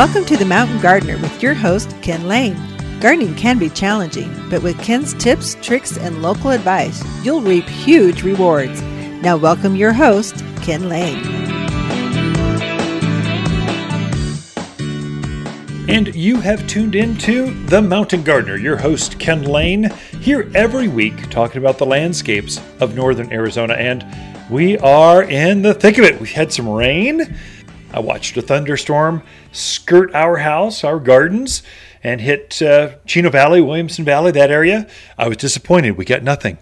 Welcome to the Mountain Gardener with your host, Ken Lane. Gardening can be challenging, but with Ken's tips, tricks, and local advice, you'll reap huge rewards. Now, welcome your host, Ken Lane. And you have tuned into The Mountain Gardener, your host, Ken Lane, here every week talking about the landscapes of northern Arizona. And we are in the thick of it. We had some rain. I watched a thunderstorm skirt our house, our gardens, and hit uh, Chino Valley, Williamson Valley, that area. I was disappointed. We got nothing.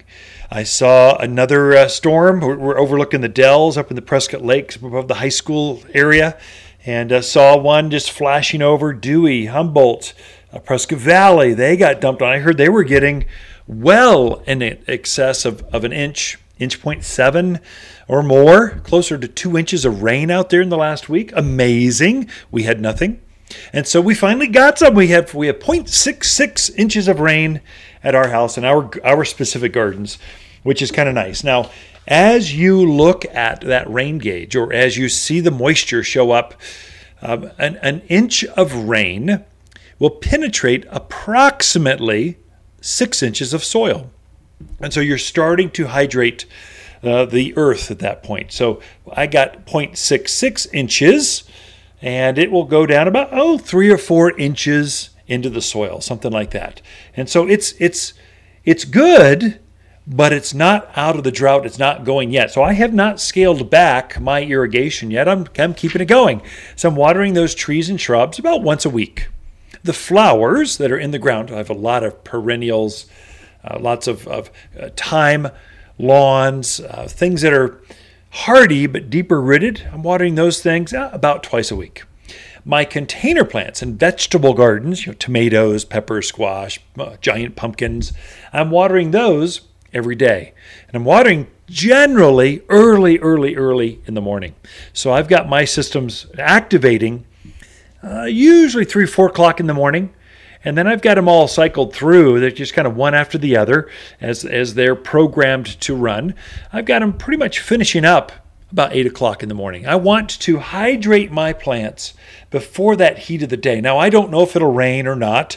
I saw another uh, storm. We're, we're, overlooking the Dells up in the Prescott Lakes above the high school area, and uh, saw one just flashing over Dewey, Humboldt, uh, Prescott Valley. They got dumped on. I heard they were getting well in excess of, of an inch, inch point seven or more, closer to two inches of rain out there in the last week. Amazing. We had nothing. And so we finally got some. We have we have 0.66 inches of rain at our house and our our specific gardens, which is kind of nice. Now, as you look at that rain gauge, or as you see the moisture show up, um, an, an inch of rain will penetrate approximately six inches of soil, and so you're starting to hydrate uh, the earth at that point. So I got 0.66 inches and it will go down about oh three or four inches into the soil, something like that. And so it's it's it's good, but it's not out of the drought. It's not going yet. So I have not scaled back my irrigation yet. I'm I'm keeping it going. So I'm watering those trees and shrubs about once a week. The flowers that are in the ground, I have a lot of perennials, uh, lots of, of uh, thyme lawns, uh, things that are hardy but deeper rooted. I'm watering those things uh, about twice a week. My container plants and vegetable gardens, you know, tomatoes, peppers, squash, uh, giant pumpkins, I'm watering those every day. And I'm watering generally early, early, early in the morning. So I've got my systems activating uh, usually three, four o'clock in the morning. And then I've got them all cycled through. They're just kind of one after the other as, as they're programmed to run. I've got them pretty much finishing up about 8 o'clock in the morning. I want to hydrate my plants before that heat of the day. Now, I don't know if it'll rain or not.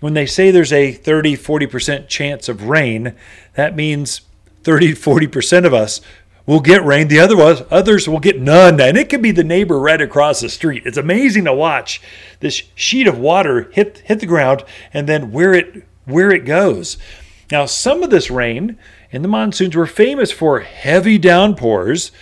When they say there's a 30, 40% chance of rain, that means 30, 40% of us will get rain. The other ones, others will get none. And it could be the neighbor right across the street. It's amazing to watch this sheet of water hit hit the ground and then where it where it goes. Now, some of this rain in the monsoons were famous for heavy downpours.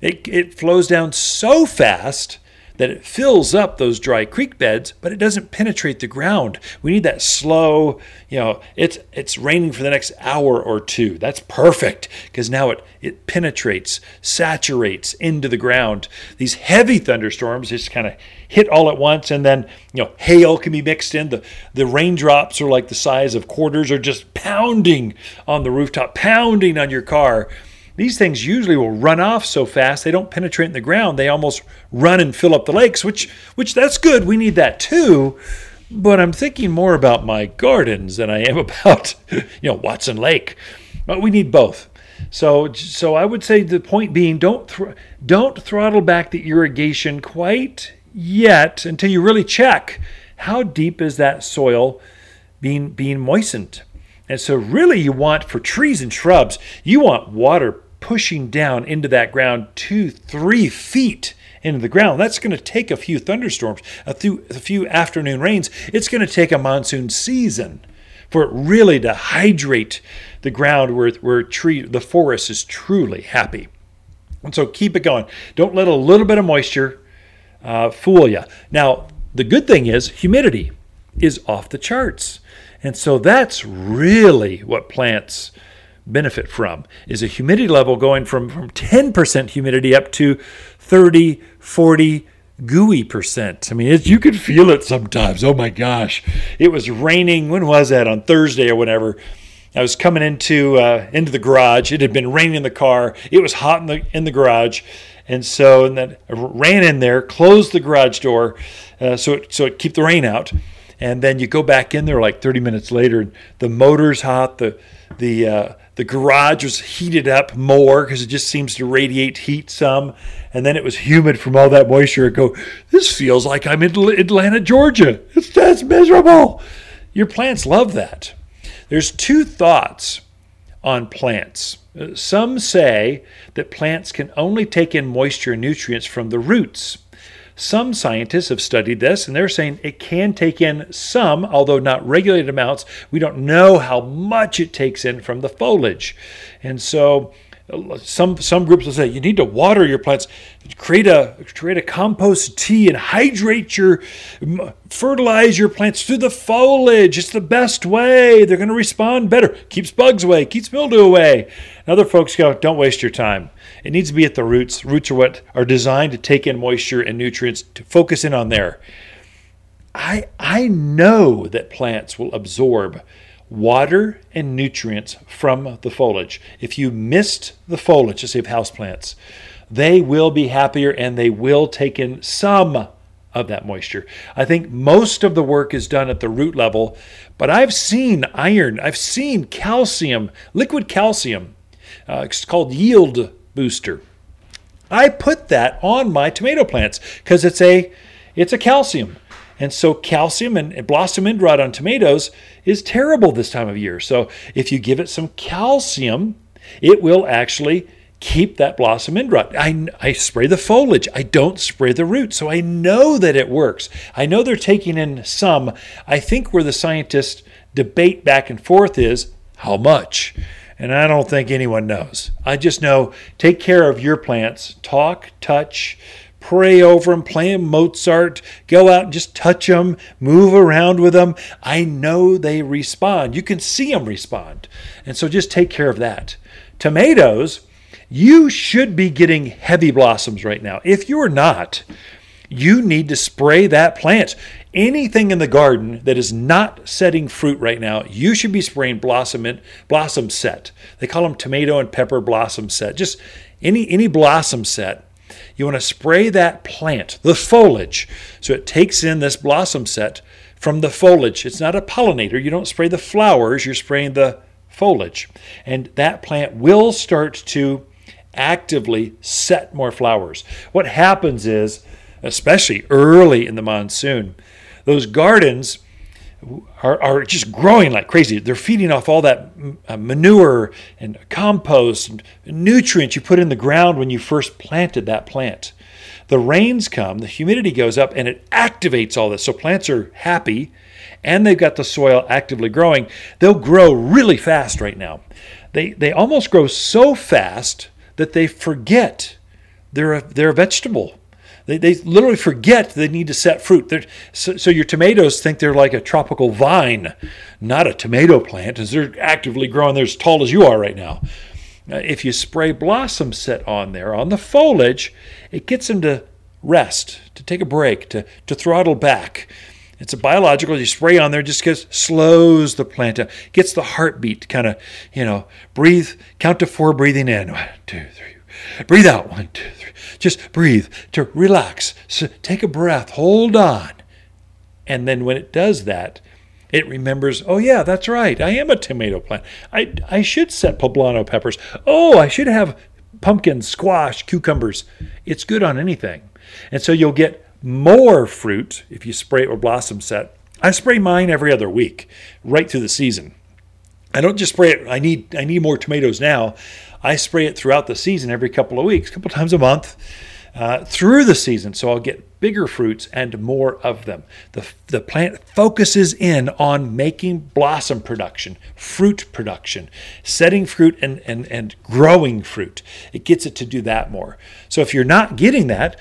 It, it flows down so fast that it fills up those dry creek beds, but it doesn't penetrate the ground. We need that slow, you know, it's it's raining for the next hour or two. That's perfect because now it it penetrates, saturates into the ground. These heavy thunderstorms just kind of hit all at once and then, you know, hail can be mixed in. The the raindrops are like the size of quarters are just pounding on the rooftop, pounding on your car these things usually will run off so fast they don't penetrate in the ground. They almost run and fill up the lakes, which which that's good. We need that too. But I'm thinking more about my gardens than I am about you know Watson Lake. But we need both. So so I would say the point being don't thr- don't throttle back the irrigation quite yet until you really check how deep is that soil being being moistened. And so, really, you want for trees and shrubs, you want water pushing down into that ground two, three feet into the ground. That's going to take a few thunderstorms, a few, a few afternoon rains. It's going to take a monsoon season for it really to hydrate the ground where, where tree, the forest is truly happy. And so keep it going. Don't let a little bit of moisture uh, fool you. Now, the good thing is humidity is off the charts. And so that's really what plants benefit from is a humidity level going from, from 10% humidity up to 30, 40, gooey percent. I mean, you could feel it sometimes. Oh my gosh. It was raining. When was that? On Thursday or whatever. I was coming into uh, into the garage. It had been raining in the car. It was hot in the in the garage, and so and then I ran in there, closed the garage door, uh, so it, so it keep the rain out, and then you go back in there like 30 minutes later. The motor's hot. The the uh, the garage was heated up more because it just seems to radiate heat some. And then it was humid from all that moisture. I go, this feels like I'm in Atlanta, Georgia. It's that's miserable. Your plants love that. There's two thoughts on plants. Uh, some say that plants can only take in moisture and nutrients from the roots. Some scientists have studied this and they're saying it can take in some, although not regulated amounts. We don't know how much it takes in from the foliage. And so some some groups will say you need to water your plants. Create a create a compost tea and hydrate your fertilize your plants through the foliage. It's the best way. They're going to respond better. Keeps bugs away keeps mildew away. And other folks go don't waste your time. It needs to be at the roots. Roots are what are designed to take in moisture and nutrients to focus in on there. I i know that plants will absorb water and nutrients from the foliage. If you missed the foliage, to save houseplants, they will be happier and they will take in some of that moisture. I think most of the work is done at the root level, but I've seen iron, I've seen calcium, liquid calcium. Uh, it's called yield booster. I put that on my tomato plants because it's a it's a calcium. And so calcium and blossom end rot on tomatoes is terrible this time of year. So if you give it some calcium, it will actually keep that blossom end rot. I, I spray the foliage. I don't spray the root. So I know that it works. I know they're taking in some. I think where the scientists debate back and forth is how much. And I don't think anyone knows. I just know take care of your plants, talk, touch, pray over them, play them Mozart, go out and just touch them, move around with them. I know they respond. You can see them respond. And so just take care of that. Tomatoes, you should be getting heavy blossoms right now. If you're not, you need to spray that plant. Anything in the garden that is not setting fruit right now, you should be spraying blossom in, blossom set. They call them tomato and pepper blossom set. Just any any blossom set you want to spray that plant, the foliage, so it takes in this blossom set from the foliage. It's not a pollinator. You don't spray the flowers, you're spraying the foliage. And that plant will start to actively set more flowers. What happens is, especially early in the monsoon, those gardens are, are just growing like crazy. They're feeding off all that uh, manure and compost and nutrients you put in the ground when you first planted that plant. The rains come, the humidity goes up, and it activates all this. So plants are happy and they've got the soil actively growing. They'll grow really fast right now. They, they almost grow so fast that they forget they're a, they're a vegetable they, they literally forget they need to set fruit. So, so, your tomatoes think they're like a tropical vine, not a tomato plant, as they're actively growing. They're as tall as you are right now. Uh, if you spray blossom set on there, on the foliage, it gets them to rest, to take a break, to, to throttle back. It's a biological. You spray on there, just gets slows the plant down, gets the heartbeat to kind of, you know, breathe, count to four, breathing in. One, two, three. Breathe out. One, two, three. Just breathe, to relax. So take a breath, hold on. And then when it does that, it remembers, oh, yeah, that's right. I am a tomato plant. I, I should set poblano peppers. Oh, I should have pumpkin, squash, cucumbers. It's good on anything. And so you'll get more fruit if you spray it with blossom set. I spray mine every other week, right through the season. I don't just spray it. I need I need more tomatoes now. I spray it throughout the season every couple of weeks, a couple times a month. Uh, through the season, so I'll get bigger fruits and more of them. The, the plant focuses in on making blossom production, fruit production, setting fruit and, and, and growing fruit. It gets it to do that more. So if you're not getting that,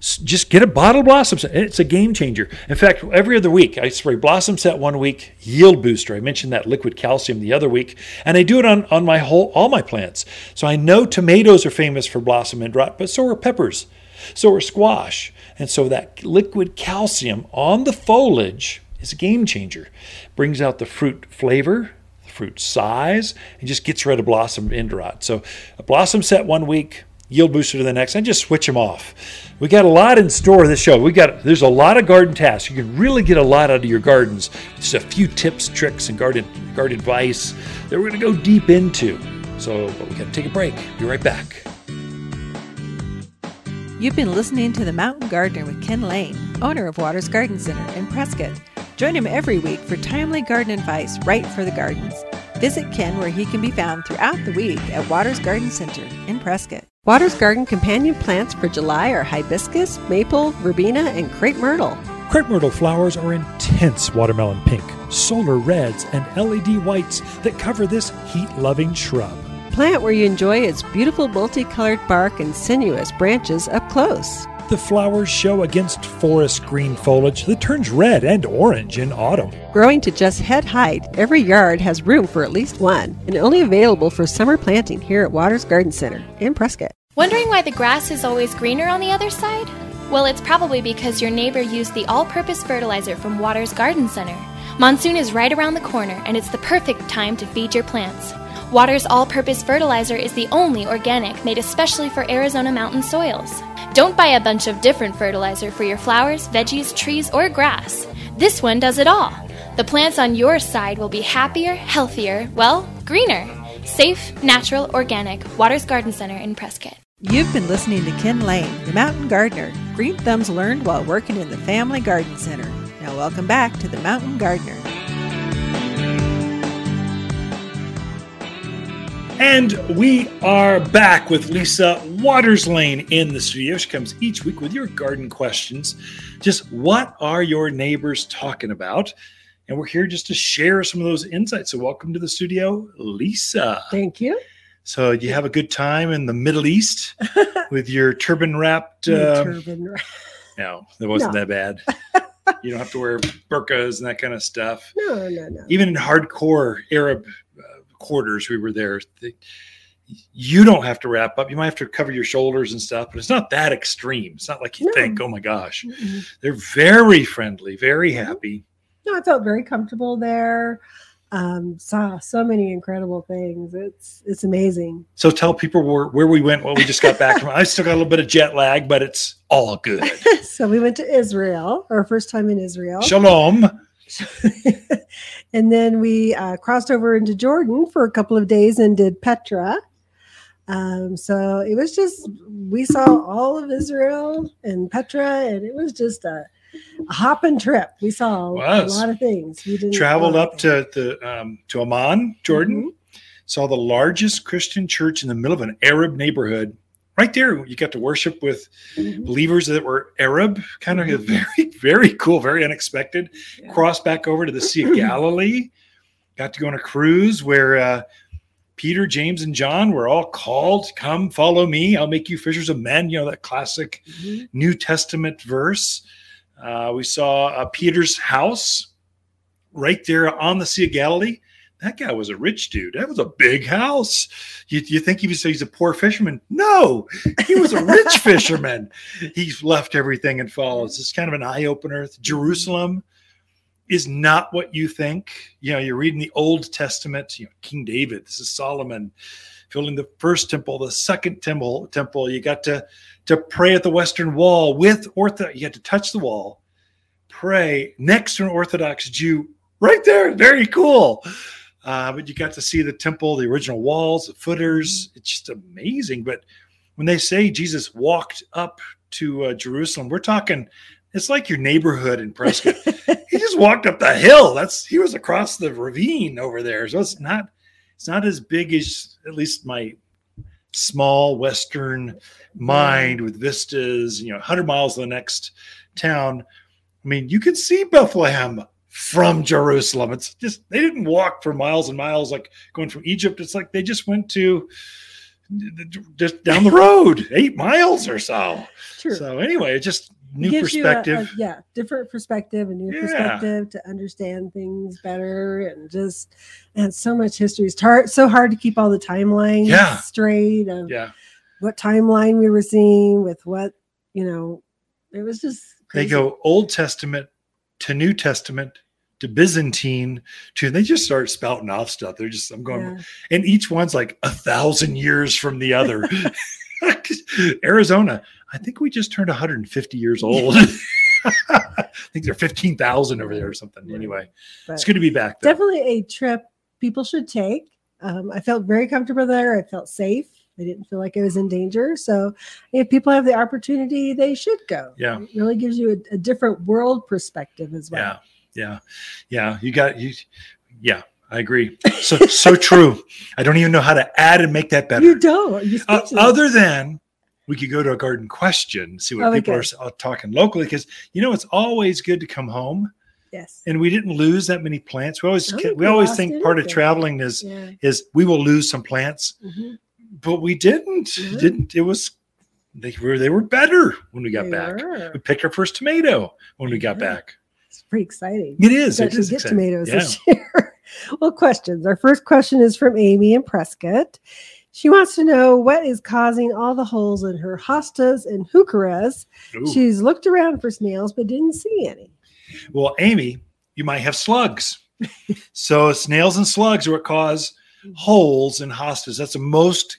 just get a bottle blossom set. It's a game changer. In fact, every other week I spray blossom set one week, yield booster. I mentioned that liquid calcium the other week, and I do it on, on my whole all my plants. So I know tomatoes are famous for blossom end rot, but so are peppers, so are squash. And so that liquid calcium on the foliage is a game changer. Brings out the fruit flavor, the fruit size, and just gets rid of blossom end rot. So a blossom set one week, yield booster to the next, and just switch them off. We got a lot in store this show. We got there's a lot of garden tasks. You can really get a lot out of your gardens. Just a few tips, tricks, and garden garden advice that we're going to go deep into. So we got to take a break. Be right back. You've been listening to The Mountain Gardener with Ken Lane, owner of Waters Garden Center in Prescott. Join him every week for timely garden advice right for the gardens. Visit Ken where he can be found throughout the week at Waters Garden Center in Prescott. Waters Garden companion plants for July are hibiscus, maple, verbena, and crepe myrtle. Crepe myrtle flowers are intense watermelon pink, solar reds, and LED whites that cover this heat loving shrub. Plant where you enjoy its beautiful multicolored bark and sinuous branches up close. The flowers show against forest green foliage that turns red and orange in autumn. Growing to just head height, every yard has room for at least one, and only available for summer planting here at Waters Garden Center in Prescott. Wondering why the grass is always greener on the other side? Well, it's probably because your neighbor used the all purpose fertilizer from Waters Garden Center. Monsoon is right around the corner, and it's the perfect time to feed your plants. Waters all purpose fertilizer is the only organic made especially for Arizona mountain soils. Don't buy a bunch of different fertilizer for your flowers, veggies, trees, or grass. This one does it all. The plants on your side will be happier, healthier, well, greener. Safe, natural, organic. Waters Garden Center in Prescott. You've been listening to Ken Lane, the mountain gardener. Green thumbs learned while working in the Family Garden Center. Now, welcome back to the Mountain Gardener. And we are back with Lisa Waters Lane in the studio. She comes each week with your garden questions. Just what are your neighbors talking about? And we're here just to share some of those insights. So, welcome to the studio, Lisa. Thank you. So, you have a good time in the Middle East with your turban wrapped? Uh, turban. no, that wasn't No. that bad. you don't have to wear burqas and that kind of stuff. No, no, no. even in hardcore Arab quarters, we were there. They, you don't have to wrap up. You might have to cover your shoulders and stuff, but it's not that extreme. It's not like you No. think, oh my gosh. Mm-mm. They're very friendly, very happy. No, I felt very comfortable there. Um, saw so many incredible things. It's it's amazing. So tell people where, where we went, what we just got back from. I still got a little bit of jet lag, but it's all good. so we went to Israel, our first time in Israel, Shalom. and then we uh, crossed over into Jordan for a couple of days and did Petra. Um, so it was just we saw all of Israel and Petra, and it was just a, a hopping trip. We saw a lot of things. We Traveled up to the um, to Amman, Jordan. Saw the largest Christian church in the middle of an Arab neighborhood. Right there, you got to worship with Mhm. believers that were Arab, kind of Mhm. very, very cool, very unexpected. Yeah. Crossed back over to the Sea of Galilee. Got to go on a cruise where uh, Peter, James, and John were all called, "Come, follow me. I'll make you fishers of men." You know that classic Mhm. New Testament verse. Uh, we saw uh, Peter's house right there on the Sea of Galilee. That guy was a rich dude. That was a big house. You, you think he was he's a poor fisherman? No, he was a rich fisherman. He's left everything and follows. It's kind of an eye opener. Jerusalem is not what you think. You know, you're reading the Old Testament. You know, King David. This is Solomon building the first temple, the second temple. Temple. You got to to pray at the Western Wall with Orthodox. You had to touch the wall, pray next to an Orthodox Jew right there. Very cool. Uh, but you got to see the temple, the original walls, the footers. It's just amazing. But when they say Jesus walked up to uh, Jerusalem, we're talking. It's like your neighborhood in Prescott. he just walked up the hill. That's he was across the ravine over there. So it's not it's not as big as at least my small western mind with vistas, you know, 100 miles to the next town. I mean, you can see Bethlehem from Jerusalem. It's just they didn't walk for miles and miles like going from Egypt. It's like they just went to just down the road, eight miles or so. True. So anyway, just new you a- a- perspective. yeah, different perspective, a new Yeah. perspective to understand things better, and just and so much history. It's hard, so hard to keep all the timelines Yeah. straight of yeah. what timeline we were seeing with what you know. It was just They go Old Testament to New Testament to Byzantine to they just start spouting off stuff. They're just I'm going Yeah. and each one's like a thousand years from the other. Arizona. I think we just turned 150 years old. I think they're 15,000 over there or something. Anyway, But it's good to be back. There. definitely a trip people should take. Um, I felt very comfortable there. I felt safe. I didn't feel like I was in danger. So if people have the opportunity, they should go. Yeah. It really gives you a, a different world perspective as well. Yeah, yeah, yeah. You got you. Yeah, I agree. So so true. I don't even know how to add and make that better. You don't. Uh, other than we could go to a garden question, see what Oh, people okay. are talking locally, because you know it's always good to come home, yes. and we didn't lose that many plants. We always think we always think part of traveling is Yeah. is we will lose some plants, Mhm. but we didn't. Mhm. Didn't it was they were they were better when we got They back. were. We picked our first tomato when we got Yeah. back. It's pretty exciting. It is. It is get exciting. tomatoes Yeah. this year. well, questions. Our first question is from Amy in Prescott. She wants to know what is causing all the holes in her hostas and. Ooh. She's looked around for snails but didn't see any. Well, Amy, you might have slugs. so snails and slugs are what cause holes in hostas. That's the most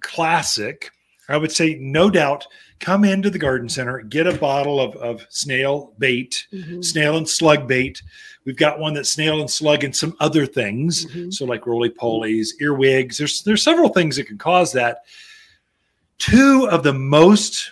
classic. I would say, no doubt, come into the garden center, get a bottle of, of snail bait, Mhm. snail and slug bait. We've got one that's snail and slug and some other things. Mhm. So like roly polies, earwigs. There's there's several things that can cause that. Two of the most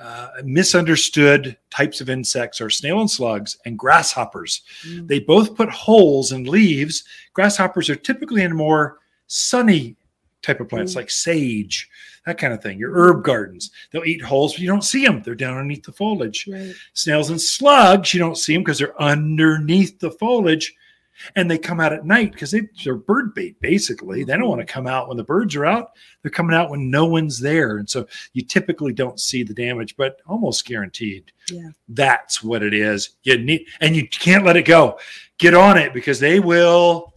uh, misunderstood types of insects are snail and slugs and grasshoppers. Mm. They both put holes in leaves. Grasshoppers are typically in more sunny type of plants Mm. like sage, that kind of thing. Your herb gardens, they'll eat holes, but you don't see them. They're down underneath the foliage. Right. Snails and slugs, you don't see them because they're underneath the foliage and they come out at night because they, they're bird bait basically. They don't want to come out when the birds are out. They're coming out when no one's there. And so you typically don't see the damage, but almost guaranteed. Yeah. That's what it is. You need, and you can't let it go. Get on it because they will,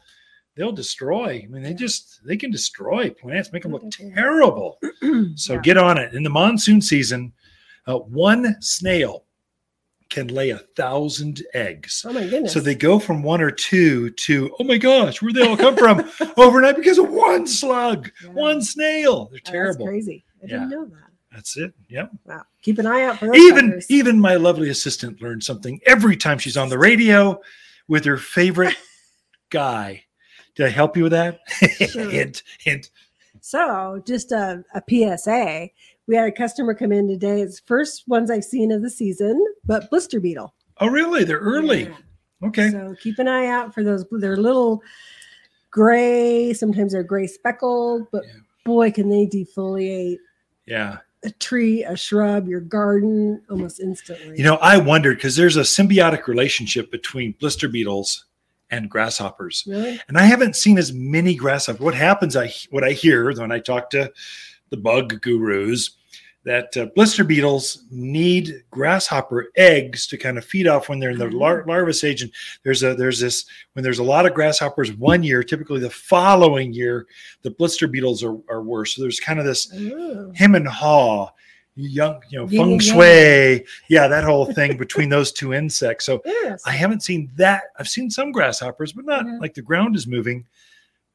they'll destroy. I mean, they just, they can destroy plants, make them look terrible. So Yeah. get on it. In the monsoon season, uh, one snail can lay a thousand eggs. Oh my goodness. So they go from one or two to, oh my gosh, where they all come from overnight because of one slug, Yeah. one snail. They're Oh, that's terrible. crazy. I didn't Yeah. know that. That's it. Yep. Wow. Keep an eye out for those Even suckers. even my lovely assistant learns something every time she's on the radio with her favorite guy. Did I help you with that? Sure. hint, hint. So, just a, a PSA. We had a customer come in today. It's first ones I've seen of the season, but blister beetle. Oh, really? They're early. Yeah. Okay. So keep an eye out for those. They're little gray. Sometimes they're gray speckled, but Yeah. boy, can they defoliate Yeah. a tree, a shrub, your garden almost instantly. You know, I wondered because there's a symbiotic relationship between blister beetles and grasshoppers. really? And I haven't seen as many grasshoppers. What happens, I what I hear when I talk to the bug gurus, that uh, blister beetles need grasshopper eggs to kind of feed off when they're in the lar- larva stage. And there's a there's this when there's a lot of grasshoppers one year, typically the following year, the blister beetles are, are worse. So there's kind of this Oh, him and haw, young, you know, feng shui, yeah, that whole thing between those two insects. So yes. I haven't seen that. I've seen some grasshoppers, but not Yeah. like the ground is moving.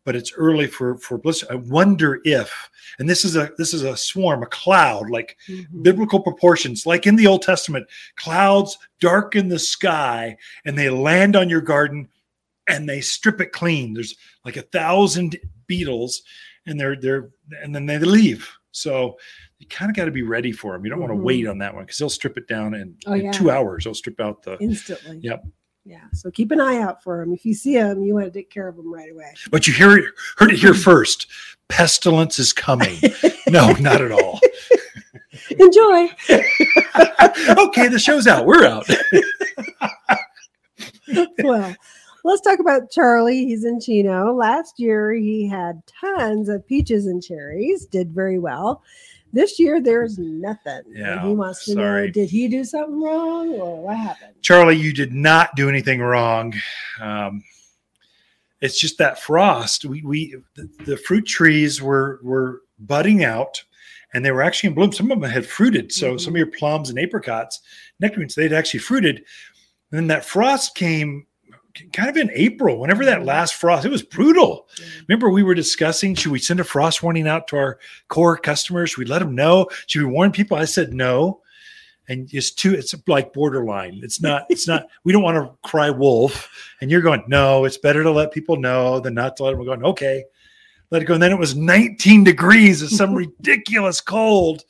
But it's early for for blister. I wonder if, and this is a this is a swarm, a cloud, like Mhm. biblical proportions, like in the Old Testament, clouds darken the sky and they land on your garden and they strip it clean. There's like a thousand beetles, and they're they're and then they leave. So you kind of got to be ready for them. You don't want Mhm. to wait on that one because they'll strip it down in, Oh, in yeah. two hours. They'll strip out the Instantly. Yep. Yeah. So keep an eye out for them. If you see them, you want to take care of them right away. But you hear it, heard it here first. Pestilence is coming. No, not at all. Enjoy. okay, the show's out. We're out. well, let's talk about Charlie. He's in Chino. Last year, he had tons of peaches and cherries, did very well. This year, there's nothing. And Yeah, he wants to sorry. know did he do something wrong or what happened? Charlie, you did not do anything wrong. Um, it's just that frost. We, we the, the fruit trees were were budding out, and they were actually in bloom. Some of them had fruited. So some of your plums and apricots, nectarines, they'd actually fruited. And then that frost came kind of in April, whenever that mm. last frost, it was brutal. Mm. Remember, we were discussing should we send a frost warning out to our core customers? Should we let them know? Should we warn people? I said no. And it's too, it's like borderline. It's not, it's not, we don't want to cry wolf. And you're going, no, it's better to let people know than not to let them We're going, okay, let it go. And then it was 19 degrees of some ridiculous cold.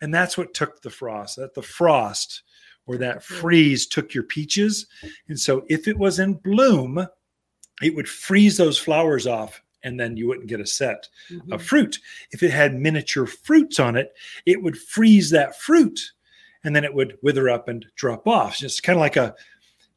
And that's what took the frost. That the frost or that freeze took your peaches. And so if it was in bloom, it would freeze those flowers off and then you wouldn't get a set mm-hmm. of fruit. If it had miniature fruits on it, it would freeze that fruit and then it would wither up and drop off. So it's kind of like a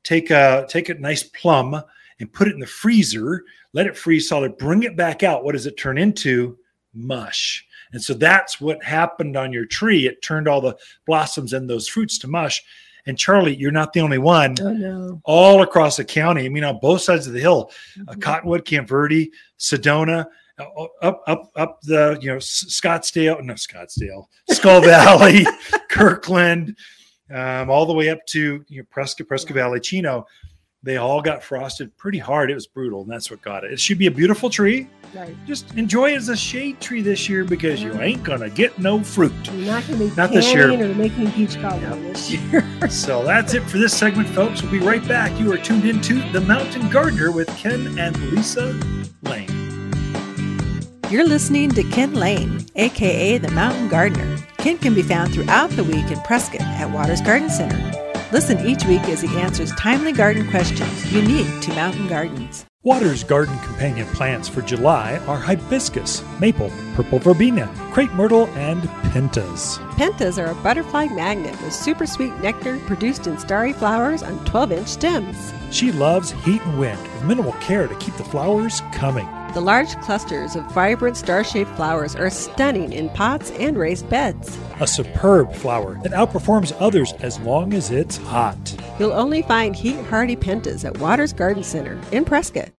take a take a nice plum and put it in the freezer, let it freeze solid, bring it back out. What does it turn into? Mush. And so that's what happened on your tree. It turned all the blossoms and those fruits to mush. And Charlie, you're not the only one. Oh, no. All across the county. I mean, on both sides of the hill, uh, mm-hmm. uh, Cottonwood, Camp Verde, Sedona, uh, uh, up, up, up the, you know, Scottsdale, no, Scottsdale, Skull Valley, Kirkland, um, all the way up to you know, Prescott, Prescott Valley, Chino they all got frosted pretty hard. It was brutal, and that's what got it. It should be a beautiful tree. Right. Just enjoy it as a shade tree this year because you ain't gonna get no fruit. You're not gonna be not this year or making peach cobbler this year. so that's it for this segment, folks. We'll be right back. You are tuned into the Mountain Gardener with Ken and Lisa Lane. You're listening to Ken Lane, aka the Mountain Gardener. Ken can be found throughout the week in Prescott at Waters Garden Center. Listen each week as he answers timely garden questions unique to mountain gardens. Water's garden companion plants for July are hibiscus, maple, purple verbena, crepe myrtle, and pentas. Pentas are a butterfly magnet with super sweet nectar produced in starry flowers on 12 inch stems. She loves heat and wind with minimal care to keep the flowers coming. The large clusters of vibrant star shaped flowers are stunning in pots and raised beds. A superb flower that outperforms others as long as it's hot. You'll only find heat hardy pentas at Waters Garden Center in Prescott.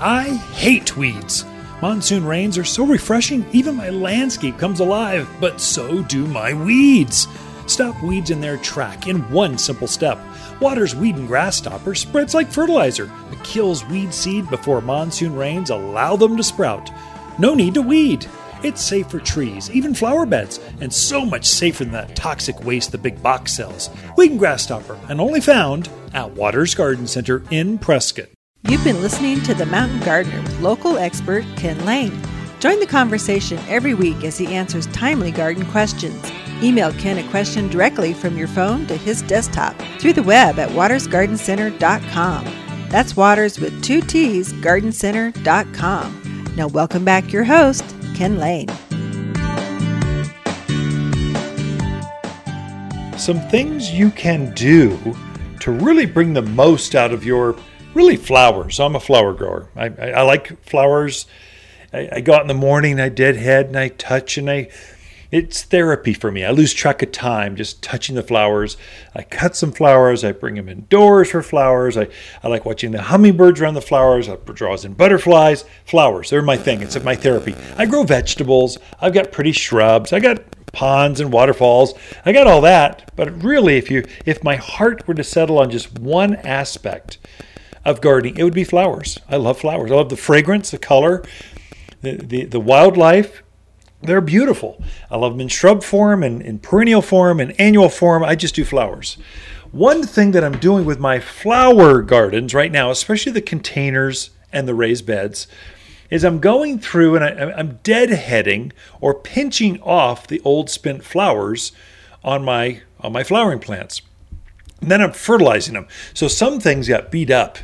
I hate weeds. Monsoon rains are so refreshing, even my landscape comes alive, but so do my weeds. Stop weeds in their track in one simple step. Water's weed and grass stopper spreads like fertilizer. It kills weed seed before monsoon rains allow them to sprout. No need to weed. It's safe for trees, even flower beds, and so much safer than that toxic waste the big box sells. Weed and grass stopper, and only found at Waters Garden Center in Prescott. You've been listening to The Mountain Gardener with local expert Ken Lane. Join the conversation every week as he answers timely garden questions. Email Ken a question directly from your phone to his desktop through the web at watersgardencenter.com. That's Waters with two T's, gardencenter.com. Now, welcome back your host, Ken Lane. Some things you can do to really bring the most out of your really flowers. I'm a flower grower. I, I, I like flowers. I, I, go out in the morning, I deadhead and I touch and I it's therapy for me. I lose track of time just touching the flowers. I cut some flowers. I bring them indoors for flowers. I, I like watching the hummingbirds around the flowers. I draws in butterflies. Flowers, they're my thing. It's my therapy. I grow vegetables. I've got pretty shrubs. I got ponds and waterfalls. I got all that. But really, if you if my heart were to settle on just one aspect of gardening, it would be flowers. I love flowers. I love the fragrance, the color, the, the, the wildlife they're beautiful. I love them in shrub form and in perennial form and annual form. I just do flowers. One thing that I'm doing with my flower gardens right now, especially the containers and the raised beds, is I'm going through and I, am deadheading or pinching off the old spent flowers on my on my flowering plants. And then I'm fertilizing them. So some things got beat up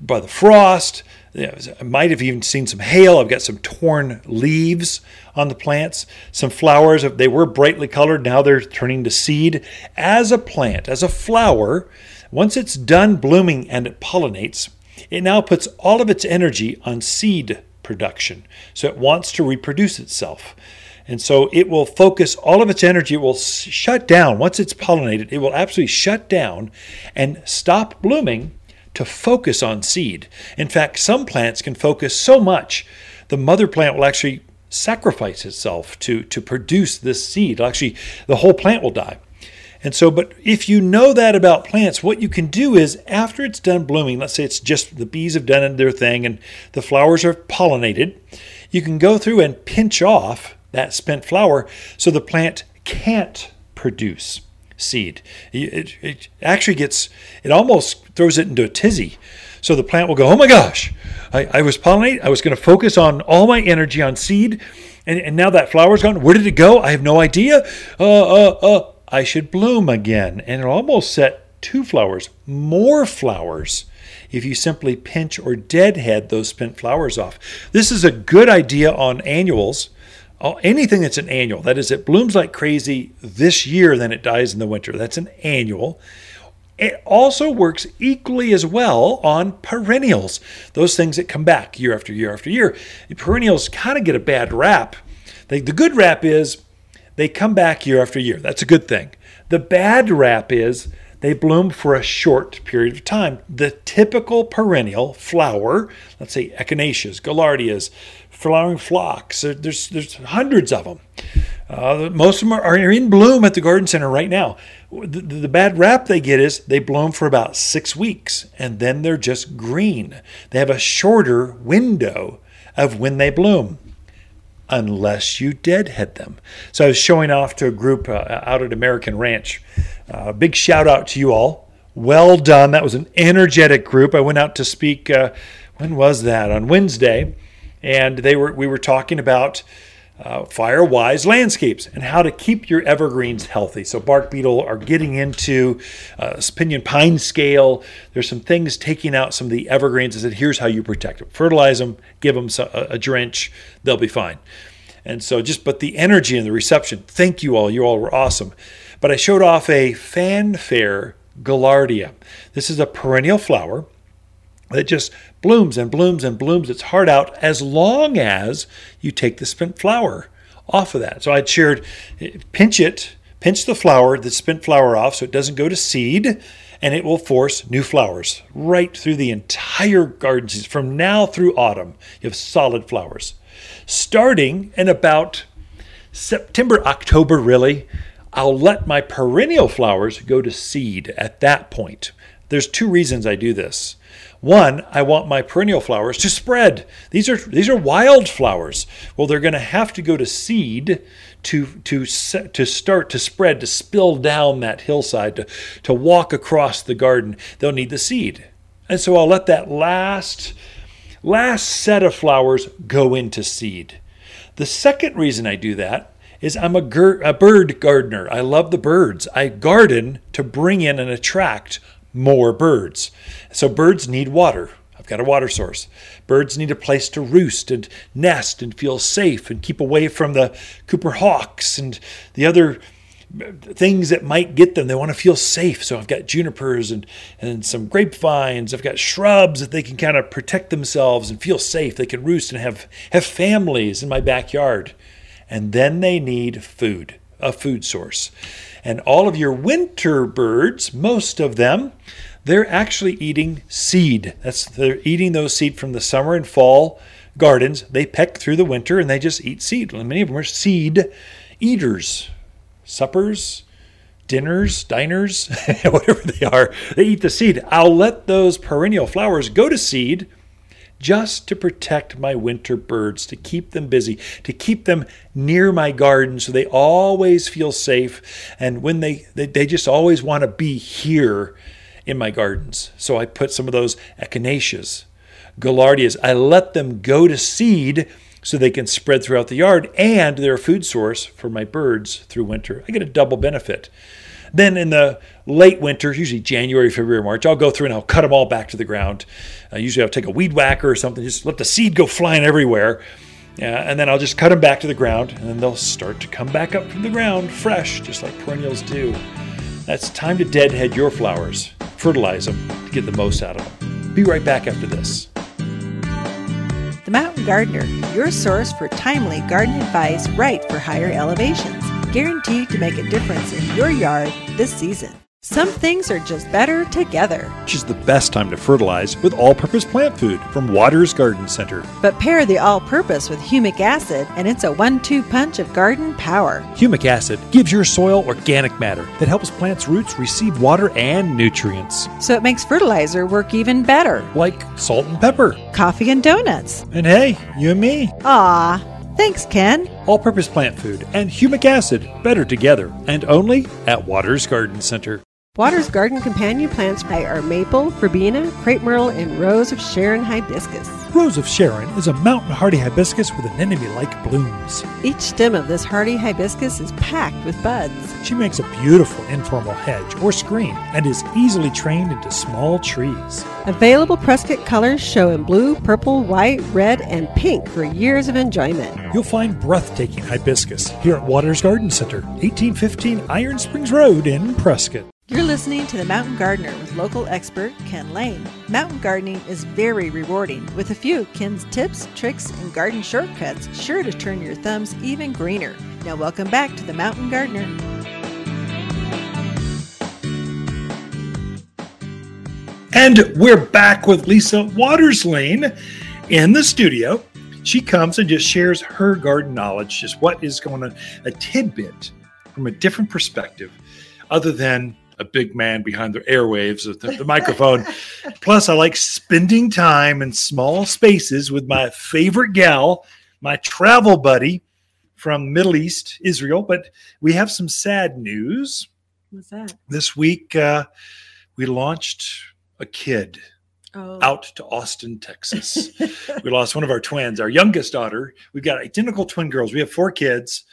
by the frost, I might have even seen some hail. I've got some torn leaves on the plants, some flowers. Uh, they were brightly colored. Now they're turning to seed. As a plant, as a flower, once it's done blooming and it pollinates, it now puts all of its energy on seed production. So it wants to reproduce itself. And so it will focus all of its energy, it will shut down. Once it's pollinated, it will absolutely shut down and stop blooming to focus on seed. In fact, some plants can focus so much, the mother plant will actually sacrifice itself to, to produce this seed. Actually, the whole plant will die. And so, but if you know that about plants, what you can do is after it's done blooming, let's say it's just the bees have done their thing and the flowers are pollinated, you can go through and pinch off that spent flower so the plant can't produce seed. It, it actually gets, it almost throws it into a tizzy. So the plant will go, oh my gosh, I, I was pollinating, I was going to focus on all my energy on seed, and, and now that flower's gone. Where did it go? I have no idea. Uh, uh, uh, I should bloom again. And it'll almost set two flowers, more flowers, if you simply pinch or deadhead those spent flowers off. This is a good idea on annuals Oh, anything that's an annual, that is, it blooms like crazy this year, then it dies in the winter. That's an annual. It also works equally as well on perennials, those things that come back year after year after year. Perennials kind of get a bad rap. They, the good rap is they come back year after year. That's a good thing. The bad rap is they bloom for a short period of time. The typical perennial flower, let's say echinaceas, gaillardias, flowering phlox. There's there's hundreds of them. Uh, most of them are, in bloom at the garden center right now. The, the, bad rap they get is they bloom for about six weeks and then they're just green. They have a shorter window of when they bloom, unless you deadhead them. So I was showing off to a group uh, out at American Ranch. Uh, big shout out to you all. Well done. That was an energetic group. I went out to speak. Uh, when was that? On Wednesday and they were we were talking about uh, fire wise landscapes and how to keep your evergreens healthy. So bark beetle are getting into uh, pinyon pine scale. There's some things taking out some of the evergreens. I said, here's how you protect them: fertilize them, give them a, a drench, they'll be fine. And so just but the energy and the reception. Thank you all. You all were awesome. But I showed off a fanfare gaillardia. This is a perennial flower that just blooms and blooms and blooms its heart out as long as you take the spent flower off of that. So I'd shared, pinch it, pinch the flower, the spent flower off so it doesn't go to seed, and it will force new flowers right through the entire garden season. From now through autumn, you have solid flowers. Starting in about September, October, really, I'll let my perennial flowers go to seed at that point. There's two reasons I do this. One, I want my perennial flowers to spread. These are these are wild flowers. Well, they're going to have to go to seed to to to start to spread to spill down that hillside to to walk across the garden. They'll need the seed. And so I'll let that last last set of flowers go into seed. The second reason I do that is I'm a, ger- a bird gardener. I love the birds. I garden to bring in and attract more birds. So birds need water. I've got a water source. Birds need a place to roost and nest and feel safe and keep away from the Cooper hawks and the other things that might get them. They want to feel safe. So I've got junipers and, and some grapevines. I've got shrubs that they can kind of protect themselves and feel safe. They can roost and have, have families in my backyard. And then they need food, a food source. And all of your winter birds, most of them, they're actually eating seed. That's they're eating those seed from the summer and fall gardens. They peck through the winter and they just eat seed. Many of them are seed eaters. Suppers, dinners, diners, whatever they are, they eat the seed. I'll let those perennial flowers go to seed just to protect my winter birds, to keep them busy, to keep them near my garden so they always feel safe. And when they, they, they just always want to be here in my gardens. So I put some of those echinaceas, gaillardias, I let them go to seed so they can spread throughout the yard and they're a food source for my birds through winter. I get a double benefit. Then in the late winter, usually January, February, March, I'll go through and I'll cut them all back to the ground. Uh, usually I'll take a weed whacker or something, just let the seed go flying everywhere. Uh, and then I'll just cut them back to the ground, and then they'll start to come back up from the ground fresh, just like perennials do. That's time to deadhead your flowers, fertilize them to get the most out of them. Be right back after this. The Mountain Gardener, your source for timely garden advice right for higher elevations guaranteed to make a difference in your yard this season. Some things are just better together. Which is the best time to fertilize with all purpose plant food from Waters Garden Center. But pair the all purpose with humic acid, and it's a one two punch of garden power. Humic acid gives your soil organic matter that helps plants' roots receive water and nutrients, So it makes fertilizer work even better. like salt and pepper. Coffee and donuts. And hey, you and me. Aw, thanks, Ken. All purpose plant food and humic acid better together and only at Waters Garden Center. Waters Garden companion plants are maple, verbena, crepe myrtle, and rose of Sharon hibiscus. Rose of Sharon is a mountain hardy hibiscus with anemone like blooms. Each stem of this hardy hibiscus is packed with buds. She makes a beautiful informal hedge or screen and is easily trained into small trees. Available Prescott colors show in blue, purple, white, red, and pink for years of enjoyment. You'll find breathtaking hibiscus here at Waters Garden Center, 1815 Iron Springs Road in Prescott. You're listening to The Mountain Gardener with local expert Ken Lane. Mountain gardening is very rewarding, with a few Ken's tips, tricks, and garden shortcuts sure to turn your thumbs even greener. Now, welcome back to The Mountain Gardener. And we're back with Lisa Waters Lane in the studio. She comes and just shares her garden knowledge, just what is going on, a tidbit from a different perspective, other than a big man behind the airwaves of the, the microphone. Plus, I like spending time in small spaces with my favorite gal, my travel buddy from Middle East, Israel. But we have some sad news What's that? this week. Uh, we launched a kid Oh, out to Austin, Texas. we lost one of our twins, our youngest daughter. We've got identical twin girls. We have four kids.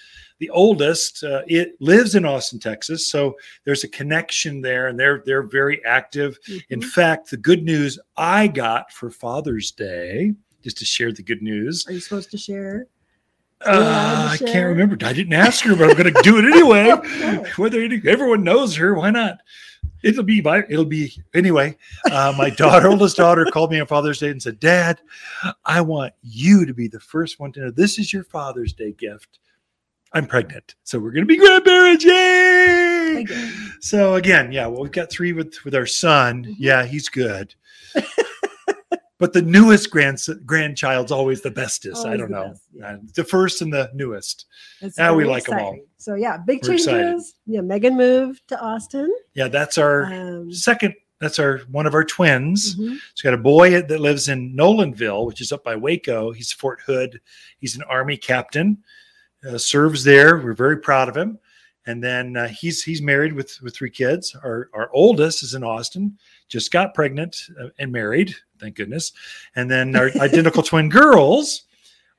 The oldest, uh, it lives in Austin, Texas, so there's a connection there, and they're they're very active. In Mhm. fact, the good news I got for Father's Day, just to share the good news, Are you supposed to share? uh, I can't remember. I didn't ask her, but I'm going to do it anyway. Okay. Whether any- everyone knows her, why not? It'll be my. It'll be anyway. Uh, my daughter, oldest daughter, called me on Father's Day and said, "Dad, I want you to be the first one to know this is your Father's Day gift. I'm pregnant, so we're going to be grandparents! Yay!" Again. So again, yeah, well, we've got three with with our son. Mhm. Yeah, he's good. but the newest grand grandchild's always the bestest. I don't the know. best, yeah. Uh, the first and the newest. It's Yeah, we very them all. So yeah, big We're excited. changes. Yeah, Megan moved to Austin. Yeah, that's our Um, second. That's our one of our twins. mhm. He's got a boy that lives in Nolanville, which is up by Waco. He's Fort Hood. He's an Army captain, uh, serves there. We're very proud of him. And then uh, he's he's married with with three kids. Our our oldest is in Austin, just got pregnant uh, and married, thank goodness. And then our identical twin girls.